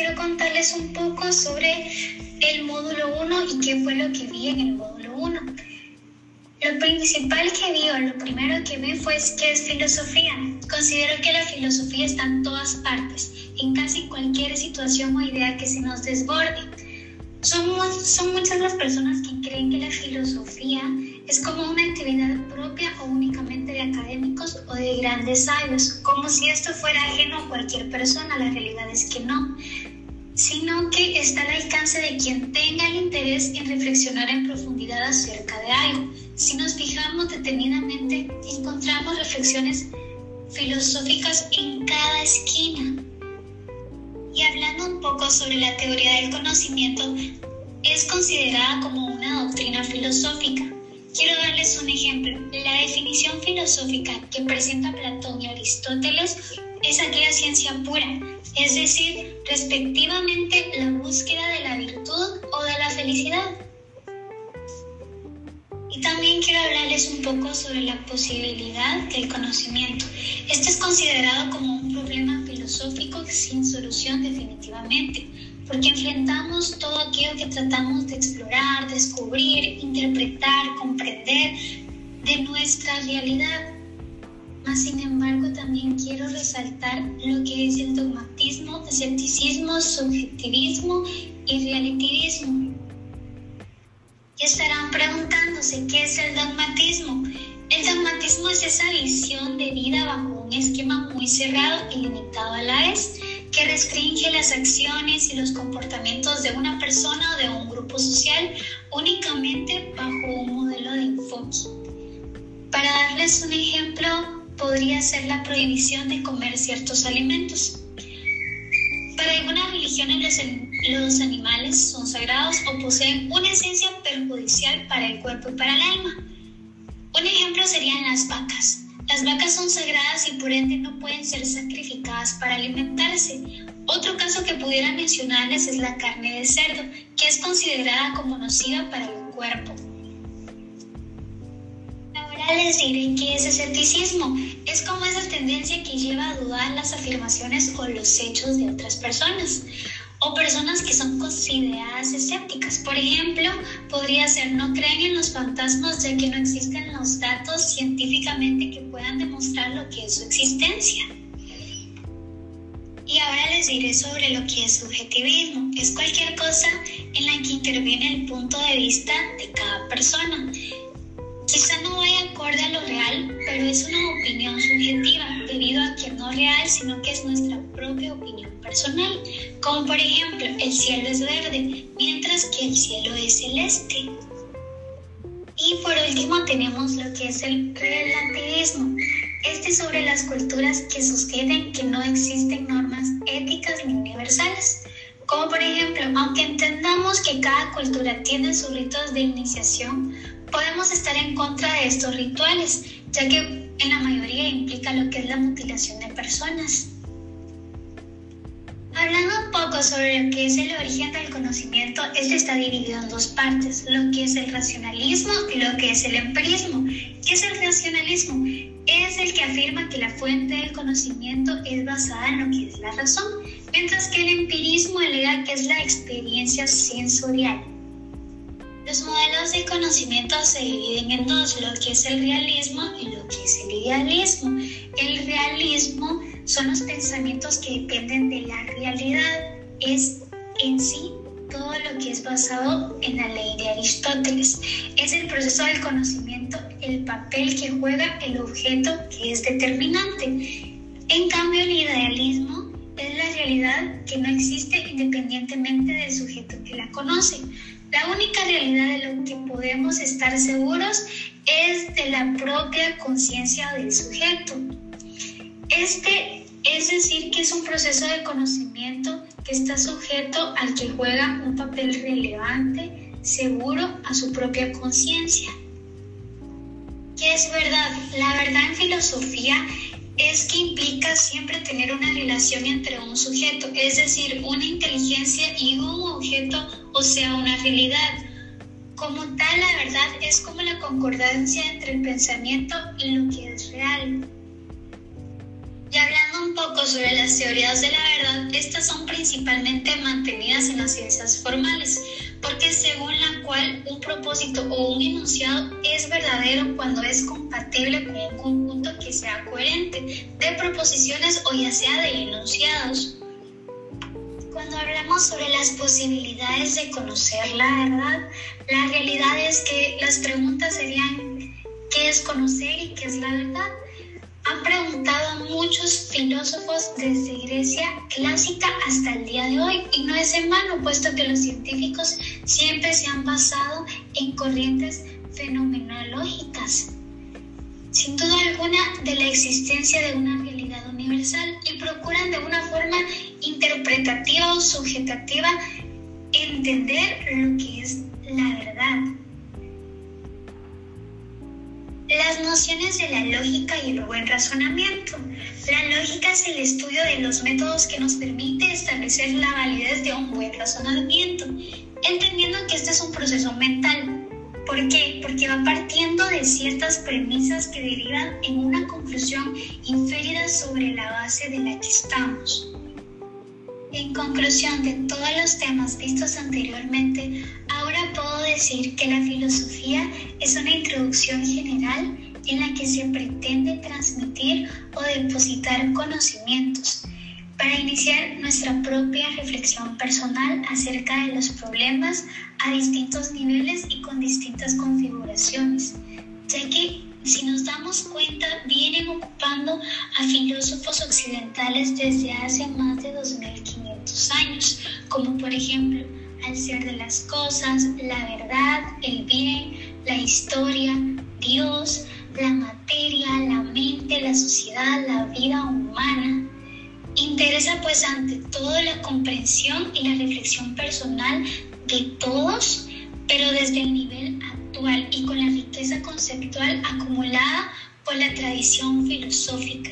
quiero contarles un poco sobre el módulo 1 y qué fue lo que vi en el módulo 1. Lo principal que vi o lo primero que vi fue qué es filosofía. Considero que la filosofía está en todas partes, en casi cualquier situación o idea que se nos desborde. Somos, son muchas las personas que creen que la filosofía es como una actividad propia o únicamente de académicos o de grandes sabios, como si esto fuera ajeno a cualquier persona. La realidad es que no, sino que está al alcance de quien tenga el interés en reflexionar en profundidad acerca de algo. Si nos fijamos detenidamente, encontramos reflexiones filosóficas en cada esquina. Y hablando un poco sobre la teoría del conocimiento, es considerada como una doctrina filosófica. Quiero darles un ejemplo. La definición filosófica que presenta Platón y Aristóteles es aquella ciencia pura, es decir, respectivamente la búsqueda de la virtud o de la felicidad. Y también quiero hablarles un poco sobre la posibilidad del conocimiento. Este es considerado como un problema filosófico sin solución definitivamente, porque enfrentamos todo aquello que tratamos de explorar, descubrir, interpretar, comprender de nuestra realidad. Mas, sin embargo, también quiero resaltar lo que es el dogmatismo, escepticismo, subjetivismo y relativismo. Y estarán preguntándose qué es el dogmatismo. El dogmatismo es esa visión de vida bajo un esquema muy cerrado y limitado a la vez, que restringe las acciones y los comportamientos de una persona o de un grupo social únicamente bajo un modelo de enfoque. Para darles un ejemplo, podría ser la prohibición de comer ciertos alimentos. Para algunas religiones los, animales son sagrados o poseen una esencia perjudicial para el cuerpo y para el alma. Un ejemplo serían las vacas. Las vacas son sagradas y por ende no pueden ser sacrificadas para alimentarse. Otro caso que pudiera mencionarles es la carne de cerdo, que es considerada como nociva para el cuerpo. Les diré qué es escepticismo. Es como esa tendencia que lleva a dudar las afirmaciones o los hechos de otras personas o personas que son consideradas escépticas. Por ejemplo, podría ser no creen en los fantasmas ya que no existen los datos científicamente que puedan demostrar lo que es su existencia. Y ahora les diré sobre lo que es subjetivismo. Es cualquier cosa en la que interviene el punto de vista de cada persona. Quizá no vaya acorde a lo real, pero es una opinión subjetiva debido a que no es real, sino que es nuestra propia opinión personal. Como por ejemplo, el cielo es verde, mientras que el cielo es celeste. Y por último tenemos lo que es el relativismo. Este es sobre las culturas que sostienen que no existen normas éticas ni universales. Como por ejemplo, aunque entendamos que cada cultura tiene sus ritos de iniciación, podemos estar en contra de estos rituales, ya que en la mayoría implica lo que es la mutilación de personas. Hablando un poco sobre lo que es el origen del conocimiento, este está dividido en dos partes, lo que es el racionalismo y lo que es el empirismo. ¿Qué es el racionalismo? Es el que afirma que la fuente del conocimiento es basada en lo que es la razón, mientras que el empirismo alega que es la experiencia sensorial. Los modelos de conocimiento se dividen en dos, lo que es el realismo y lo que es el idealismo. El realismo son los pensamientos que dependen de la realidad, es en sí todo lo que es basado en la ley de Aristóteles. Es el proceso del conocimiento, el papel que juega el objeto que es determinante. En cambio, el idealismo es la realidad que no existe independientemente del sujeto que la conoce. La única realidad de lo que podemos estar seguros es de la propia conciencia del sujeto. Este es decir que es un proceso de conocimiento que está sujeto al que juega un papel relevante, seguro a su propia conciencia. ¿Qué es verdad? La verdad en filosofía es que implica siempre tener una relación entre un sujeto, es decir, una inteligencia y un objeto, o sea, una realidad. Como tal, la verdad es como la concordancia entre el pensamiento y lo que es real. Poco sobre las teorías de la verdad, estas son principalmente mantenidas en las ciencias formales, porque según la cual un propósito o un enunciado es verdadero cuando es compatible con un conjunto que sea coherente de proposiciones o ya sea de enunciados. Cuando hablamos sobre las posibilidades de conocer la verdad, la realidad es que las preguntas serían ¿qué es conocer y qué es la verdad? Han preguntado muchos filósofos desde Grecia clásica hasta el día de hoy y no es en vano, puesto que los científicos siempre se han basado en corrientes fenomenológicas, sin duda alguna de la existencia de una realidad universal y procuran de una forma interpretativa o subjetativa entender lo que es nociones de la lógica y el buen razonamiento. La lógica es el estudio de los métodos que nos permite establecer la validez de un buen razonamiento, entendiendo que este es un proceso mental. ¿Por qué? Porque va partiendo de ciertas premisas que derivan en una conclusión inferida sobre la base de la que estamos. En conclusión de todos los temas vistos anteriormente, ahora puedo decir que la filosofía es una introducción general en la que se pretende transmitir o depositar conocimientos para iniciar nuestra propia reflexión personal acerca de los problemas a distintos niveles y con distintas configuraciones, ya que si nos damos cuenta, vienen ocupando a filósofos occidentales desde hace más de 2500 años, como por ejemplo al ser de las cosas, la verdad, el bien, la historia, Dios, la materia, la mente, la sociedad, la vida humana. Interesa pues ante todo la comprensión y la reflexión personal de todos, pero desde el nivel y con la riqueza conceptual acumulada por la tradición filosófica.